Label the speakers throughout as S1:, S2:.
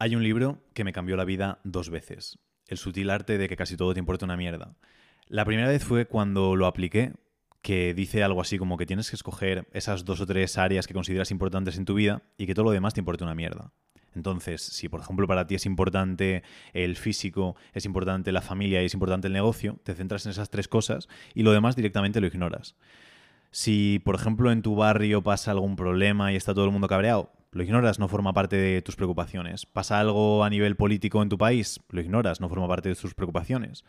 S1: Hay un libro que me cambió la vida dos veces. El sutil arte de que casi todo te importa una mierda. La primera vez fue cuando lo apliqué, que dice algo así como que tienes que escoger esas dos o tres áreas que consideras importantes en tu vida y que todo lo demás te importa una mierda. Entonces, si por ejemplo para ti es importante el físico, es importante la familia y es importante el negocio, te centras en esas tres cosas y lo demás directamente lo ignoras. Si por ejemplo en tu barrio pasa algún problema y está todo el mundo cabreado, lo ignoras, no forma parte de tus preocupaciones. ¿Pasa algo a nivel político en tu país? Lo ignoras, no forma parte de tus preocupaciones.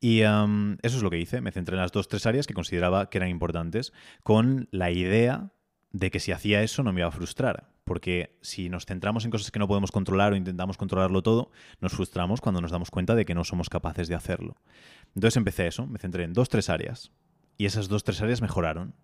S1: Y eso es lo que hice, me centré en las dos, tres áreas que consideraba que eran importantes, con la idea de que si hacía eso no me iba a frustrar. Porque si nos centramos en cosas que no podemos controlar o intentamos controlarlo todo, nos frustramos cuando nos damos cuenta de que no somos capaces de hacerlo. Entonces empecé eso, me centré en dos, tres áreas. Y esas dos, tres áreas mejoraron.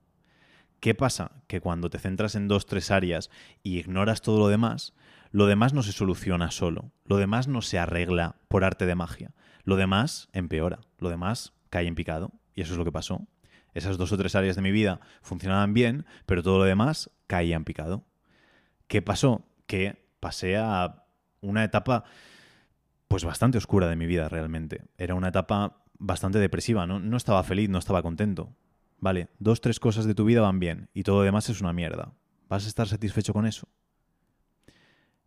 S1: ¿Qué pasa? Que cuando te centras en dos, tres áreas y ignoras todo lo demás, lo demás no se soluciona solo, lo demás no se arregla por arte de magia, lo demás empeora, lo demás cae en picado, y eso es lo que pasó. Esas dos o tres áreas de mi vida funcionaban bien, pero todo lo demás caía en picado. ¿Qué pasó? Que pasé a una etapa pues bastante oscura de mi vida realmente. Era una etapa bastante depresiva, no, no estaba feliz, no estaba contento. Vale, dos, tres cosas de tu vida van bien y todo lo demás es una mierda. ¿Vas a estar satisfecho con eso?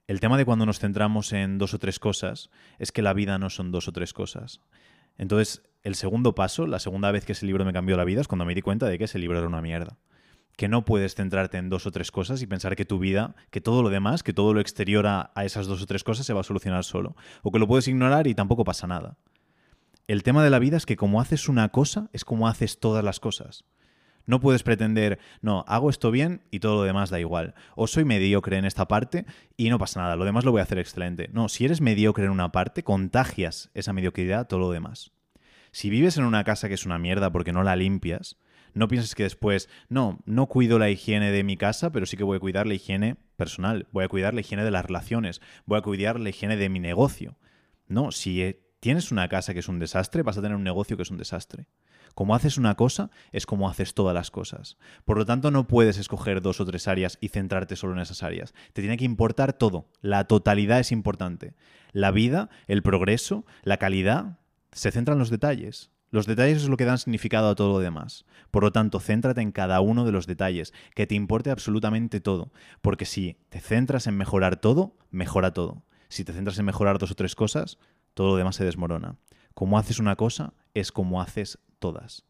S1: El tema de cuando nos centramos en dos o tres cosas es que la vida no son dos o tres cosas. Entonces, el segundo paso, la segunda vez que ese libro me cambió la vida, es cuando me di cuenta de que ese libro era una mierda. Que no puedes centrarte en dos o tres cosas y pensar que tu vida, que todo lo demás, que todo lo exterior a, a esas dos o tres cosas se va a solucionar solo. O que lo puedes ignorar y tampoco pasa nada. El tema de la vida es que como haces una cosa, es como haces todas las cosas. No puedes pretender, no, hago esto bien y todo lo demás da igual. O soy mediocre en esta parte y no pasa nada, lo demás lo voy a hacer excelente. No, si eres mediocre en una parte, contagias esa mediocridad a todo lo demás. Si vives en una casa que es una mierda porque no la limpias, no pienses que después, no, no cuido la higiene de mi casa, pero sí que voy a cuidar la higiene personal, voy a cuidar la higiene de las relaciones, voy a cuidar la higiene de mi negocio. No, si tienes una casa que es un desastre, vas a tener un negocio que es un desastre. Como haces una cosa, es como haces todas las cosas. Por lo tanto, no puedes escoger dos o tres áreas y centrarte solo en esas áreas. Te tiene que importar todo. La totalidad es importante. La vida, el progreso, la calidad, se centran en los detalles. Los detalles es lo que dan significado a todo lo demás. Por lo tanto, céntrate en cada uno de los detalles, que te importe absolutamente todo. Porque si te centras en mejorar todo, mejora todo. Si te centras en mejorar dos o tres cosas, todo lo demás se desmorona. Como haces una cosa, es como haces todas.